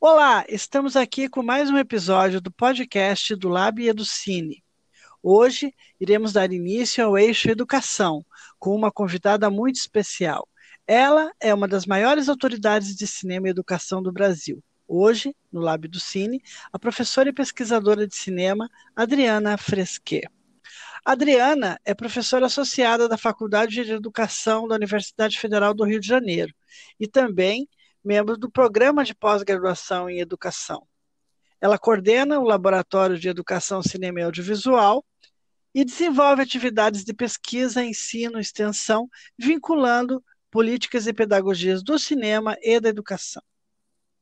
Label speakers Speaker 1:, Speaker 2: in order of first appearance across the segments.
Speaker 1: Olá, estamos aqui com mais um episódio do podcast do Lab Educine. Hoje iremos dar início ao eixo Educação, com uma convidada muito especial. Ela é uma das maiores autoridades de cinema e educação do Brasil. Hoje, no Lab do Cine, a professora e pesquisadora de cinema Adriana Fresquet. Adriana é professora associada da Faculdade de Educação da Universidade Federal do Rio de Janeiro e também membro do Programa de Pós-Graduação em Educação. Ela coordena o Laboratório de Educação Cinema e Audiovisual e desenvolve atividades de pesquisa, ensino, extensão, vinculando políticas e pedagogias do cinema e da educação.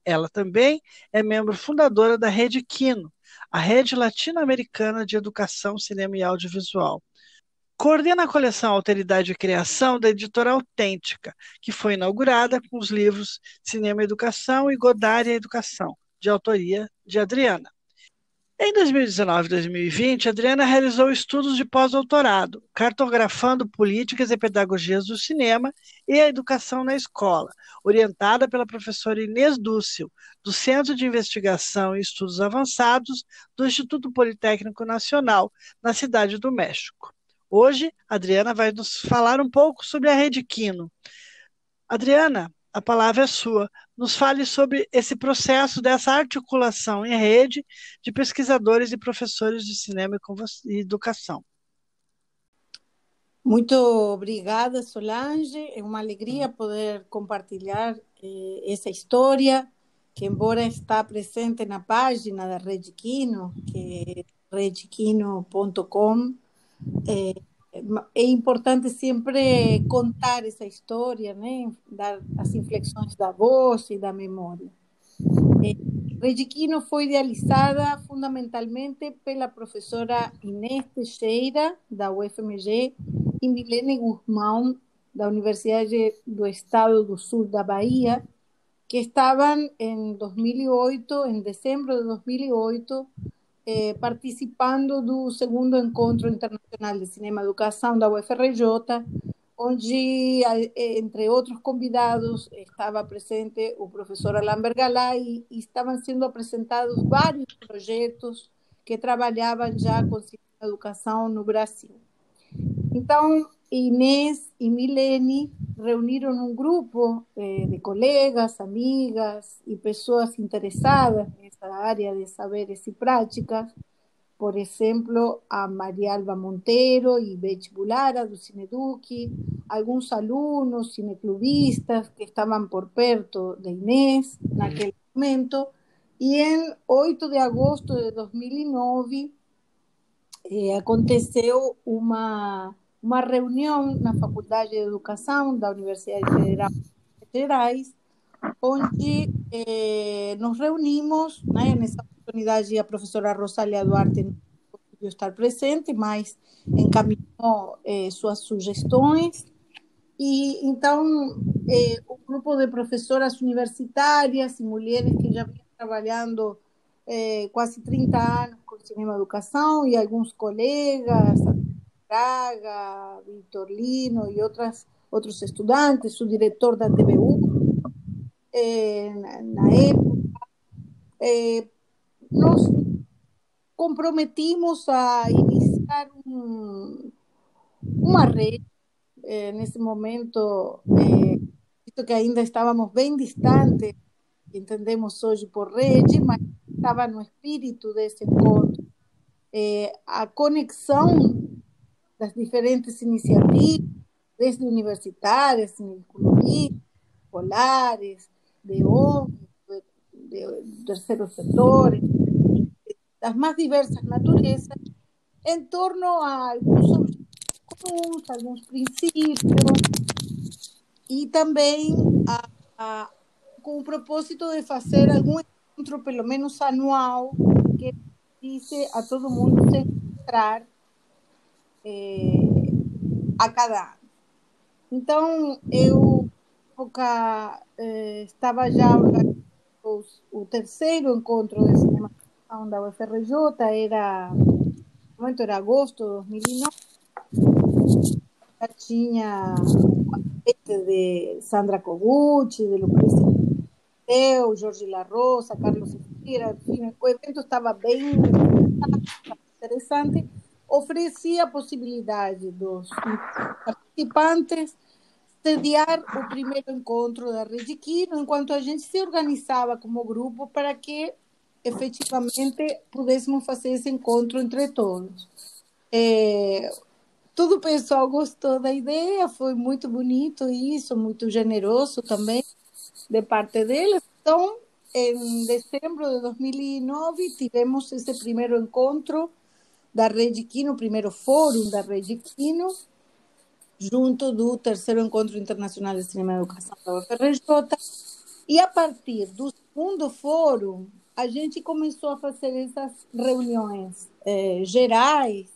Speaker 1: Ela também é membro fundadora da Rede Quino, a Rede Latino-Americana de Educação, Cinema e Audiovisual, Coordena a coleção Alteridade e Criação da editora Autêntica, que foi inaugurada com os livros Cinema e Educação e Godard e Educação, de autoria de Adriana. Em 2019 e 2020, Adriana realizou estudos de pós-doutorado, cartografando políticas e pedagogias do cinema e a educação na escola, orientada pela professora Inês Dúcio, do Centro de Investigação e Estudos Avançados do Instituto Politécnico Nacional, na Cidade do México. Hoje, a Adriana vai nos falar um pouco sobre a Rede Quino. Adriana, a palavra é sua. Nos fale sobre esse processo dessa articulação em rede de pesquisadores e professores de cinema e educação.
Speaker 2: Muito obrigada, Solange. É uma alegria poder compartilhar eh, essa história, que embora está presente na página da Rede Quino, que é redquino.com, é, é importante sempre contar essa história, né? dar as inflexões da voz e da memória. É, Regiquino foi idealizada fundamentalmente pela professora Inês Teixeira, da UFMG, e Milene Guzmão, da Universidade do Estado do Sul da Bahia, que estavam em 2008, em dezembro de 2008, eh, participando do segundo Encontro Internacional de Cinema e Educação da UFRJ, onde, entre outros convidados, estava presente o professor Alain Bergalá e, estavam sendo apresentados vários projetos que trabalhavam já com cinema educação no Brasil. Então, Inês e Milene reuniram um grupo eh, de colegas, amigas e pessoas interessadas nessa área de saberes e práticas. Por exemplo, a Maria Alba Monteiro e Beth Bulara, do Cineduc, alguns alunos cineclubistas que estavam por perto de Inês naquele momento. E em 8 de agosto de 2009, eh, aconteceu uma uma reunião na Faculdade de Educação da Universidade Federal de Gerais, onde eh, nos reunimos, né, nessa oportunidade a professora Rosália Duarte não conseguiu estar presente, mas encaminhou eh, suas sugestões, e então eh, o grupo de professoras universitárias e mulheres que já vinham trabalhando eh, quase 30 anos com cinema educação, e alguns colegas, Braga, Víctor Lino y otras, otros estudiantes, su director de TVU, en la época, eh, nos comprometimos a iniciar un, una red en ese momento, eh, que ainda estábamos bien distantes, entendemos hoy por red, mas estaba no espíritu desse encontro. Eh, a conexão das diferentes iniciativas, desde universitárias, clubistas, escolares, de ONGs, de, de terceiros setores, das mais diversas naturezas, em torno a alguns objetivos comuns, alguns princípios, e também a, a, com o propósito de fazer algum encontro, pelo menos anual, que dice a todo mundo se encontrar é, a cada ano. Então, eu época, é, estava já organizando o terceiro encontro de cinema da UFRJ, era, momento era agosto de 2009, já tinha de Sandra Koguchi, de Lucrecia Mateu, Jorge La Rosa, Carlos enfim, o evento estava bem interessante, oferecia a possibilidade dos participantes sediar o primeiro encontro da Rede Quino, enquanto a gente se organizava como grupo para que efetivamente pudéssemos fazer esse encontro entre todos. É, todo o pessoal gostou da ideia, foi muito bonito isso, muito generoso também de parte deles. Então, em dezembro de 2009, tivemos esse primeiro encontro da Rede Quino, o primeiro fórum da Rede Quino, junto do terceiro Encontro Internacional de Cinema e Educação da UFRJ. E a partir do segundo fórum, a gente começou a fazer essas reuniões eh, gerais,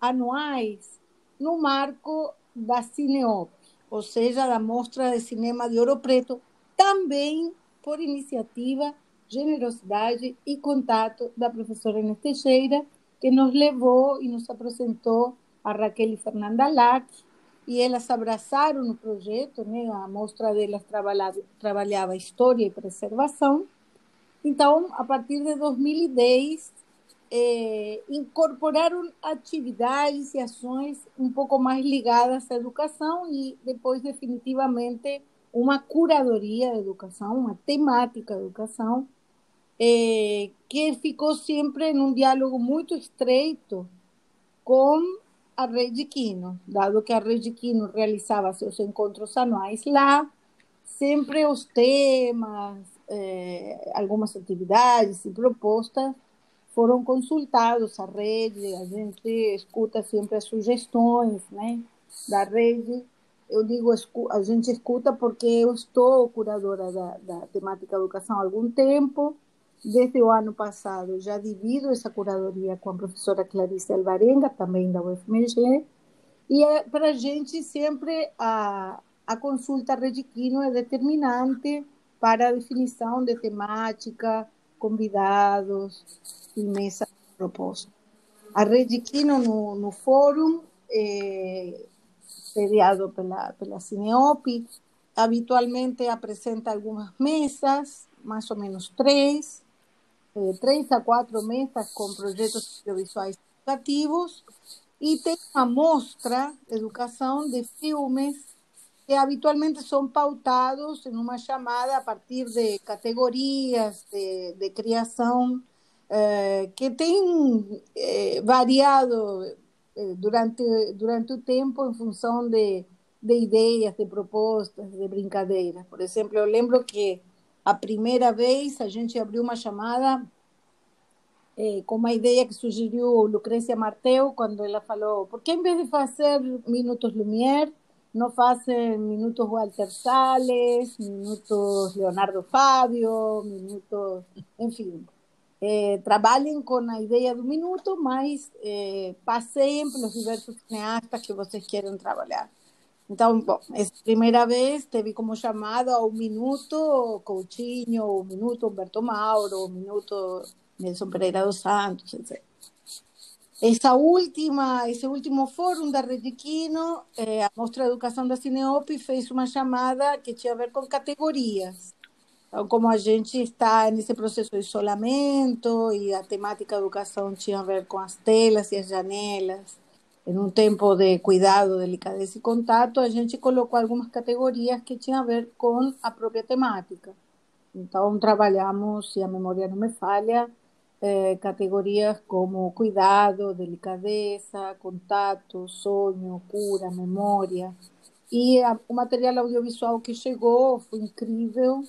Speaker 2: anuais, no marco da Cineop, ou seja, da Mostra de Cinema de Ouro Preto, também por iniciativa, generosidade e contato da professora Inês Teixeira, que nos levou e nos apresentou a Raquel e Fernanda Lac, e elas abraçaram o projeto, né? a mostra delas trabalhava, trabalhava história e preservação. Então, a partir de 2010, eh, incorporaram atividades e ações um pouco mais ligadas à educação e depois, definitivamente, uma curadoria de educação, uma temática de educação, eh, que ficou sempre em um diálogo muito estreito com a Rede Quino, dado que a Rede Quino realizava seus encontros anuais lá, sempre os temas, eh, algumas atividades e propostas foram consultados. A rede, a gente escuta sempre as sugestões né, da rede. Eu digo, a gente escuta porque eu estou curadora da, da temática educação há algum tempo, Desde o ano passado já divido essa curadoria com a professora Clarice Alvarenga, também da UFMG, e é, para a gente sempre a, a consulta Rediquino é determinante para a definição de temática, convidados e mesa proposta. A Rediquino no, no fórum, é, sediado pela, pela Cineop, habitualmente apresenta algumas mesas, mais ou menos três, eh, três a quatro mesas com projetos audiovisuais educativos e tem uma mostra de educação de filmes que habitualmente são pautados em uma chamada a partir de categorias de, de criação eh, que tem eh, variado eh, durante, durante o tempo em função de, de ideias, de propostas, de brincadeiras. Por exemplo, eu lembro que a primeira vez a gente abriu uma chamada eh, com uma ideia que sugeriu Lucrécia Marteu, quando ela falou: por que em vez de fazer Minutos Lumière, não fazem Minutos Walter Salles, Minutos Leonardo Fábio, Minutos. Enfim, eh, trabalhem com a ideia do minuto, mas eh, passeiem pelos diversos cineastas que vocês querem trabalhar. Então, bom, essa primeira vez teve como chamada o Minuto Coutinho, o Minuto Humberto Mauro, o Minuto Nelson Pereira dos Santos, etc. Essa última, esse último fórum da Rede Quino, eh, a Mostra de Educação da Cineop fez uma chamada que tinha a ver com categorias. Então, como a gente está nesse processo de isolamento e a temática educação tinha a ver com as telas e as janelas, em um tempo de cuidado, delicadeza e contato, a gente colocou algumas categorias que tinham a ver com a própria temática. Então, trabalhamos, se a memória não me falha, eh, categorias como cuidado, delicadeza, contato, sonho, cura, memória. E a, o material audiovisual que chegou foi incrível.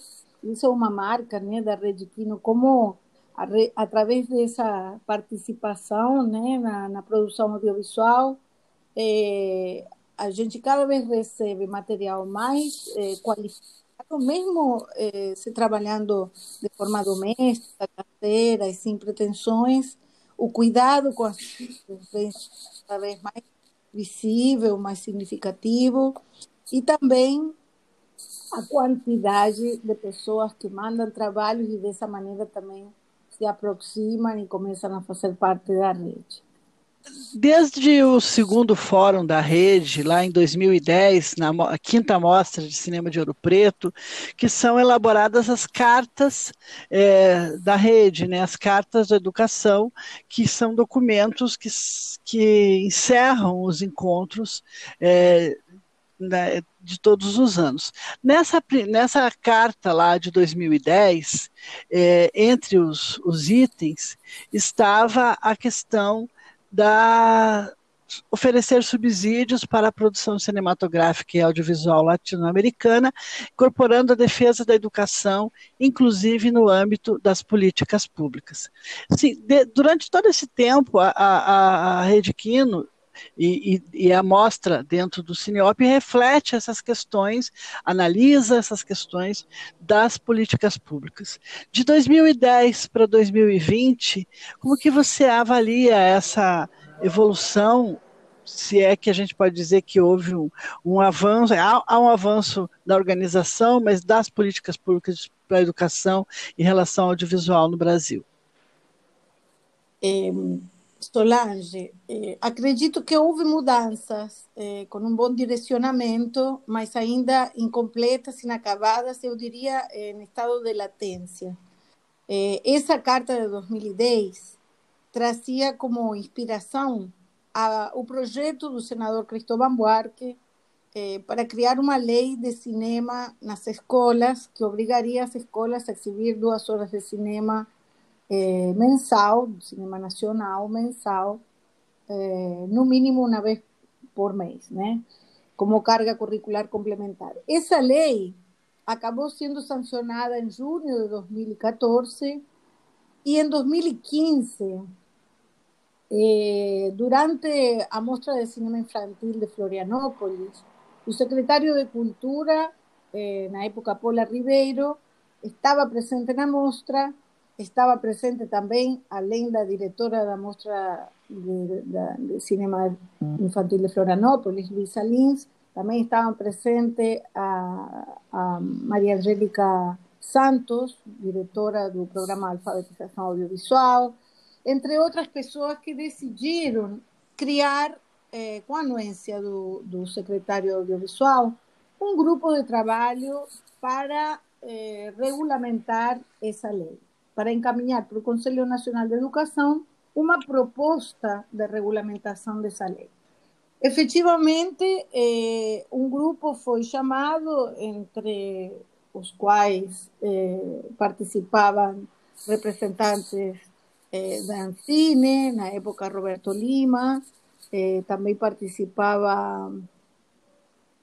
Speaker 2: Isso é uma marca né, da Rede Quino, como através dessa participação né, na, na produção audiovisual, é, a gente cada vez recebe material mais é, qualificado, mesmo é, se trabalhando de forma doméstica, caseira e sem pretensões, o cuidado com as pessoas cada vez mais visível, mais significativo, e também a quantidade de pessoas que mandam trabalhos e dessa maneira também se aproximam e começam a fazer parte da rede.
Speaker 1: Desde o segundo fórum da rede, lá em 2010, na quinta mostra de cinema de Ouro Preto, que são elaboradas as cartas é, da rede, né, as cartas da educação, que são documentos que, que encerram os encontros é, né, de todos os anos. Nessa, nessa carta lá de 2010, é, entre os, os itens, estava a questão da oferecer subsídios para a produção cinematográfica e audiovisual latino-americana, incorporando a defesa da educação, inclusive no âmbito das políticas públicas. De, durante todo esse tempo, a, a, a Rede Quino e, e, e, a mostra dentro do Cineop reflete essas questões, analisa essas questões das políticas públicas. De 2010 para 2020, como que você avalia essa evolução se é que a gente pode dizer que houve um, um avanço, há, há, um avanço da organização, mas das políticas públicas para a educação em relação ao audiovisual no Brasil.
Speaker 2: É, Solange, eh, acredito que houve mudanças eh, com um bom direcionamento, mas ainda incompletas, inacabadas, eu diria, em estado de latência. Eh, essa carta de 2010 trazia como inspiração a, o projeto do senador Cristóvão Buarque eh, para criar uma lei de cinema nas escolas que obrigaria as escolas a exibir duas horas de cinema é, mensal, do cinema nacional mensal, é, no mínimo uma vez por mês, né? Como carga curricular complementar. Essa lei acabou sendo sancionada em junho de 2014 e em 2015, eh, durante a Mostra de Cinema Infantil de Florianópolis, o secretário de Cultura, eh, na época Paula Ribeiro, estava presente na mostra estaba presente también, além da directora da Mostra de, de, Cinema Infantil de Florianópolis, Luisa Lins, también estaban presentes a, a María Angélica Santos, directora do programa de alfabetização audiovisual, entre outras pessoas que decidiram criar, eh, com a anuência do, do secretário audiovisual, um grupo de trabalho para eh, regulamentar essa lei para encaminhar para o Conselho Nacional de Educação uma proposta de regulamentação dessa lei. Efetivamente, eh, um grupo foi chamado, entre os quais eh, representantes eh, da Ancine, na época Roberto Lima, eh, também participava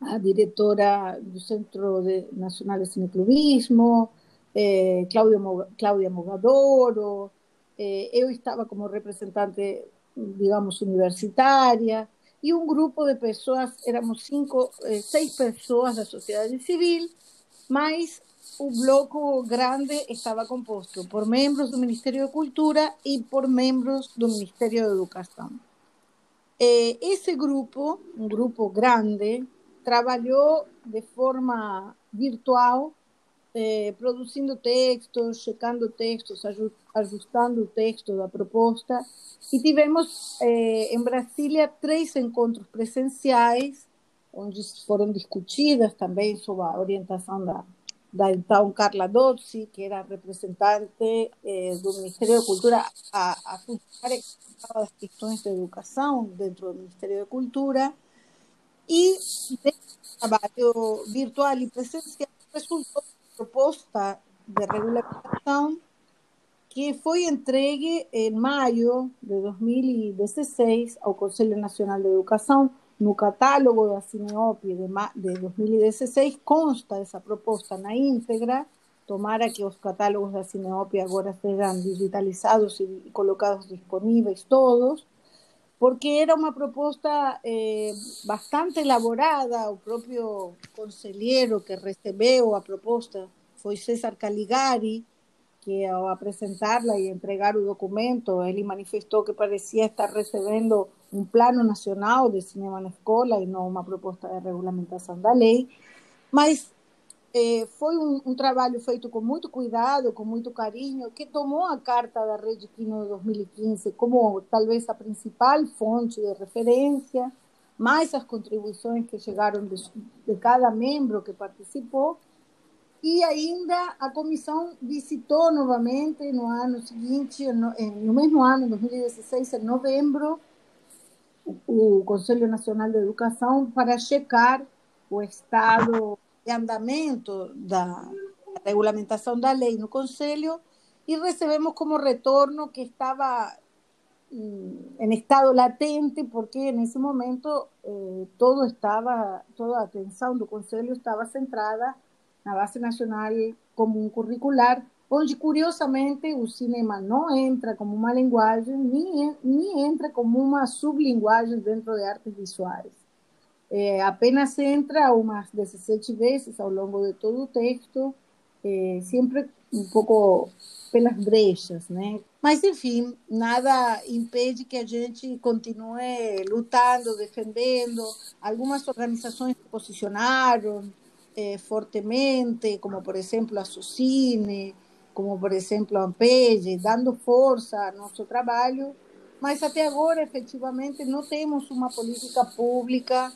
Speaker 2: a diretora do Centro de, Nacional de Cineclubismo, eh, Claudio, Claudia Mogadoro, eh, eu estava como representante, digamos, universitária, e um grupo de pessoas, éramos cinco, eh, seis pessoas da sociedade civil, mas o bloco grande estava composto por membros do Ministério da Cultura e por membros do Ministério da Educação. Eh, esse grupo, um grupo grande, trabalhou de forma virtual eh, produzindo textos, checando textos, ajustando o texto da proposta. E tivemos eh, em Brasília três encontros presenciais, onde foram discutidas também sobre a orientação da, da então Carla Dozzi, que era representante eh, do Ministério da Cultura, a, a funcionária questões de educação dentro do Ministério da Cultura. E desse trabalho virtual e presencial resultou proposta de regulamentação que foi entregue em maio de 2016 ao Conselho Nacional de Educação. No catálogo da Cineop de, de 2016 consta essa proposta na íntegra. Tomara que os catálogos da Cineop agora sejam digitalizados e colocados disponíveis todos, porque era uma proposta eh, bastante elaborada. O próprio conselheiro que recebeu a proposta foi César Caligari, que ao apresentá-la e entregar o documento, ele manifestou que parecia estar recebendo um plano nacional de cinema na escola e não uma proposta de regulamentação da lei. Mas é, foi um, um, trabalho feito com muito cuidado, com muito carinho, que tomou a carta da Rede Quino de 2015 como talvez a principal fonte de referência, mais as contribuições que chegaram de, de cada membro que participou. E ainda a comissão visitou novamente no ano seguinte, no, no mesmo ano, 2016, em novembro, o Conselho Nacional de Educação para checar o estado de andamento da regulamentação da lei no Conselho e recebemos como retorno que estava em estado latente, porque nesse momento eh, todo estava, toda a atenção do Conselho estava centrada na Base Nacional Comum Curricular, onde, curiosamente, o cinema não entra como uma linguagem, nem, nem entra como uma sublinguagem dentro de artes visuais. É, apenas entra umas 17 vezes ao longo de todo o texto, é, sempre um pouco pelas brechas, né? Mas, enfim, nada impede que a gente continue lutando, defendendo. Algumas organizações se posicionaram é, fortemente, como, por exemplo, a Sucine, como, por exemplo, a Ampege, dando força ao nosso trabalho. Mas, até agora, efetivamente, não temos uma política pública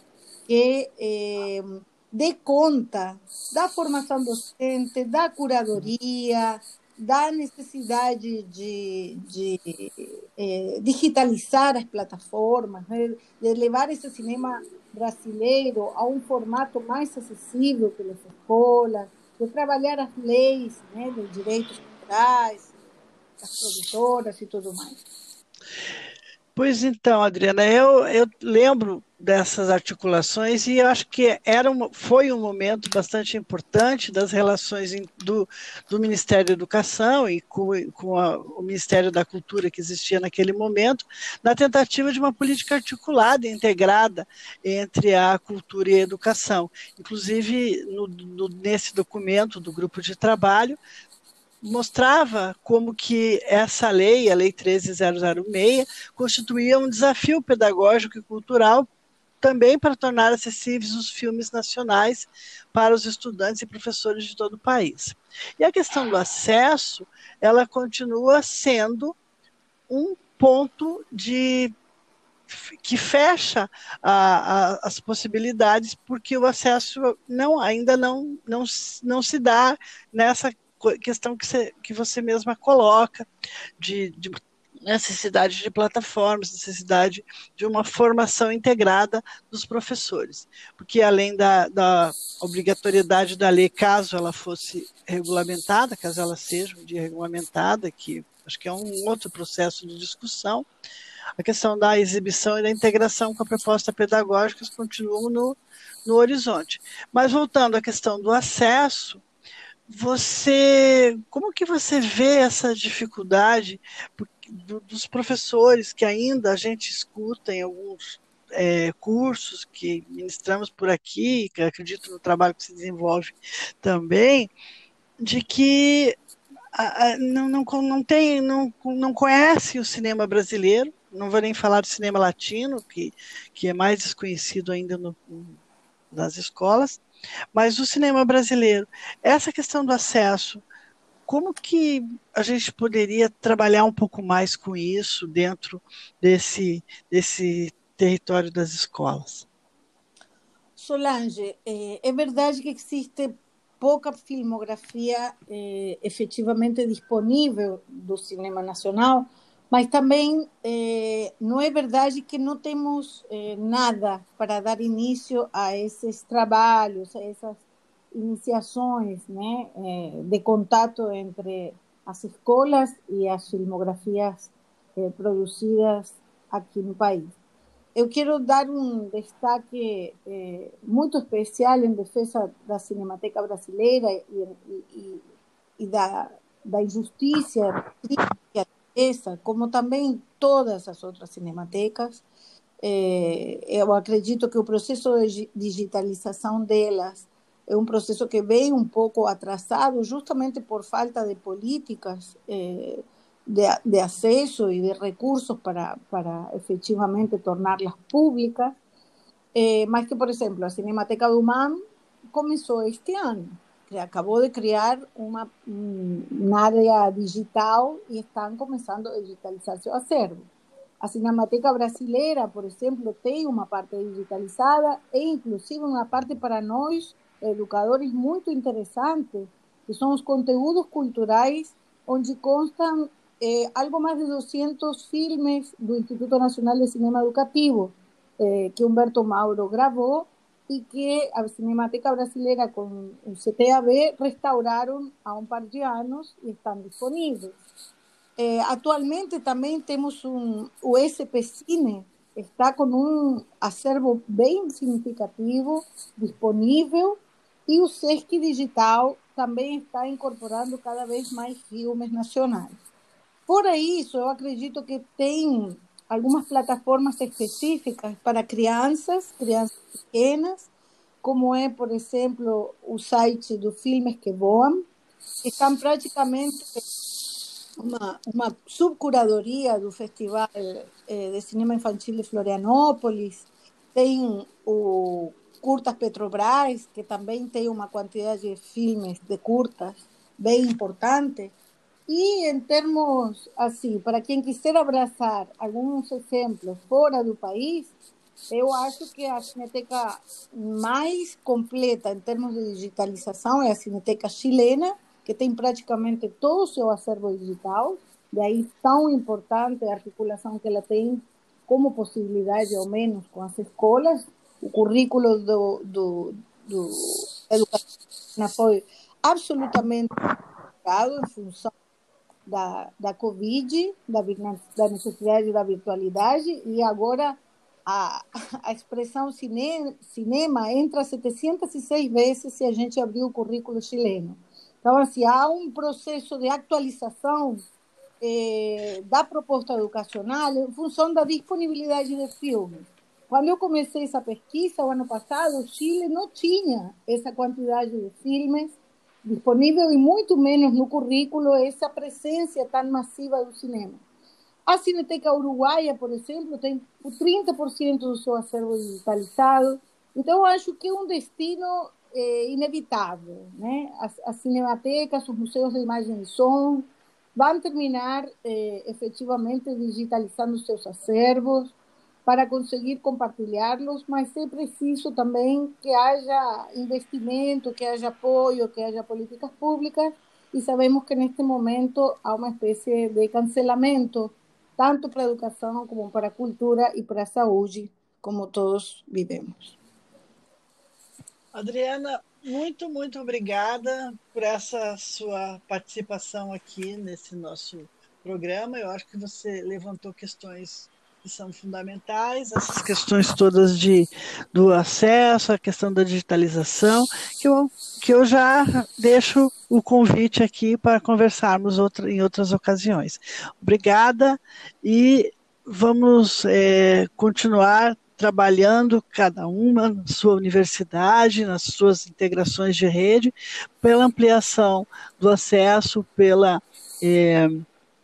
Speaker 2: que eh, dê conta da formação docente, da curadoria, da necessidade de, de eh, digitalizar as plataformas, né? de levar esse cinema brasileiro a um formato mais acessível pelas escolas, de trabalhar as leis né, dos direitos culturais, das produtoras e tudo mais.
Speaker 1: Pois então, Adriana, eu, eu lembro dessas articulações e eu acho que era uma, foi um momento bastante importante das relações do, do Ministério da Educação e com, com a, o Ministério da Cultura que existia naquele momento, na tentativa de uma política articulada integrada entre a cultura e a educação. Inclusive, no, no, nesse documento do grupo de trabalho, mostrava como que essa lei, a Lei 13006, constituía um desafio pedagógico e cultural também para tornar acessíveis os filmes nacionais para os estudantes e professores de todo o país. E a questão do acesso, ela continua sendo um ponto de que fecha a, a, as possibilidades, porque o acesso não, ainda não, não, não se dá nessa questão que você, que você mesma coloca, de, de necessidade de plataformas, necessidade de uma formação integrada dos professores. Porque além da, da, obrigatoriedade da lei, caso ela fosse regulamentada, caso ela seja um dia regulamentada, que acho que é um outro processo de discussão, a questão da exibição e da integração com a proposta pedagógica continuam no, no horizonte. Mas voltando à questão do acesso, você, como que você vê essa dificuldade dos professores que ainda a gente escuta em alguns é, cursos que ministramos por aqui, que acredito no trabalho que se desenvolve também, de que a, a, não, não, não, tem, não, não conhece o cinema brasileiro, não vou nem falar do cinema latino, que, que é mais desconhecido ainda no, nas escolas, mas o cinema brasileiro, essa questão do acesso, como que a gente poderia trabalhar um pouco mais com isso dentro desse, desse território das escolas?
Speaker 2: Solange, é, é verdade que existe pouca filmografia é, efetivamente disponível do cinema nacional, mas também eh, não é verdade que não temos eh, nada para dar início a esses trabalhos, a essas iniciações né, eh, de contato entre as escolas e as filmografias produzidas aqui no país. Eu quero dar um destaque muito especial em defesa da Cinemateca Brasileira e, e, e da, da injustiça essa, como também todas as outras cinematecas. Eu acredito que o processo de digitalização delas é um processo que vem um pouco atrasado, justamente por falta de políticas é, de, de, acesso e de recursos para, para efetivamente torná-las públicas. É, mas que, por exemplo, a Cinemateca do MAM começou este ano. acabou de criar uma, uma área digital e estão começando a digitalizar seu acervo. A Cinemateca Brasileira, por exemplo, tem uma parte digitalizada e, inclusive, uma parte para nós, educadores, muito interessante, que são os conteúdos culturais, onde constam eh, algo mais de 200 filmes do Instituto Nacional de Cinema Educativo, eh, que Humberto Mauro gravou y que a Cinemateca Brasileira con el CTAB restauraron a un par de años y están disponibles. Eh, actualmente también tenemos un USP Cine, está con un acervo bien significativo, disponible, y o SESC Digital también está incorporando cada vez más filmes nacionales. Por eso, yo acredito que tem algumas plataformas específicas para crianças, crianças pequenas, como é, por exemplo, o site do Filmes que Voam, que estão praticamente uma, uma subcuradoria do Festival eh, de Cinema Infantil de Florianópolis, tem o Curtas Petrobras, que também tem uma quantidade de filmes de curtas bem importante. Y en términos así, para quien quisiera abrazar algunos ejemplos fora do país, eu acho que a Cineteca mais completa em termos de digitalização é a Cineteca chilena, que tem praticamente todo o seu acervo digital, daí tão importante a articulação que ela tem como possibilidade, ao menos, com as escolas. O currículo do, do, do educação foi absolutamente em função da, da Covid, da, da necessidade da virtualidade, e agora a, a expressão cine, cinema entra 706 vezes se a gente abrir o currículo chileno. Então, assim, há um processo de atualização eh, da proposta educacional em função da disponibilidade de filmes. Quando eu comecei essa pesquisa, ano passado, o Chile não tinha essa quantidade de filmes disponível e muito menos no currículo essa presença tão massiva do cinema. A Cineteca Uruguaia, por exemplo, tem 30% do seu acervo digitalizado, então acho que é um destino é, inevitável. Né? As, as, cinematecas, os museus de imagem e som vão terminar é, efetivamente digitalizando seus acervos, para conseguir compartilhá-los, mas é preciso também que haja investimento, que haja apoio, que haja políticas públicas, e sabemos que neste momento há uma espécie de cancelamento, tanto para a educação como para a cultura e para a saúde, como todos vivemos.
Speaker 1: Adriana, muito, muito obrigada por essa sua participação aqui nesse nosso programa. Eu acho que você levantou questões que são fundamentais, essas questões todas de, do acesso, a questão da digitalização, que eu, que eu já deixo o convite aqui para conversarmos outra, em outras ocasiões. Obrigada e vamos é, continuar trabalhando cada uma na sua universidade, nas suas integrações de rede, pela ampliação do acesso, pela é,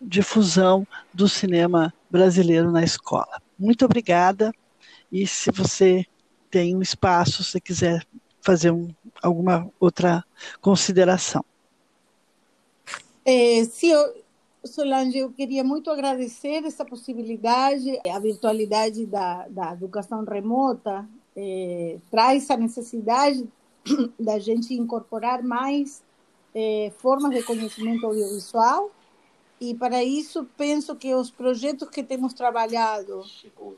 Speaker 1: difusão do cinema brasileiro na escola. Muito obrigada. E se você tem um espaço, se quiser fazer um, alguma outra consideração.
Speaker 2: É, sim, eu, Solange, eu queria muito agradecer essa possibilidade. A virtualidade da, da educação remota é, traz a necessidade da gente incorporar mais é, formas de conhecimento audiovisual e para isso penso que os projetos que temos trabalhado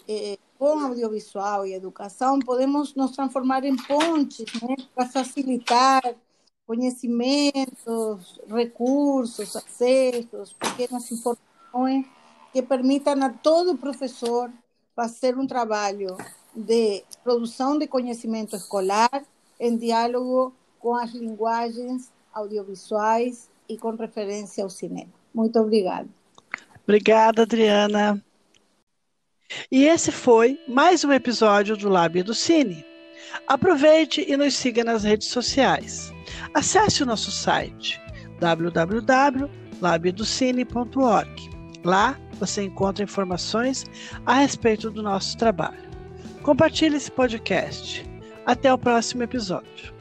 Speaker 2: eh, com audiovisual e educação podemos nos transformar em pontes né, para facilitar conhecimentos, recursos, acessos, pequenas informações que permitam a todo professor fazer um trabalho de produção de conhecimento escolar em diálogo com as linguagens audiovisuais e com referência ao cinema. Muito obrigada.
Speaker 1: Obrigada, Adriana. E esse foi mais um episódio do Lábio do Cine. Aproveite e nos siga nas redes sociais. Acesse o nosso site www.labiodocine.org. Lá você encontra informações a respeito do nosso trabalho. Compartilhe esse podcast. Até o próximo episódio.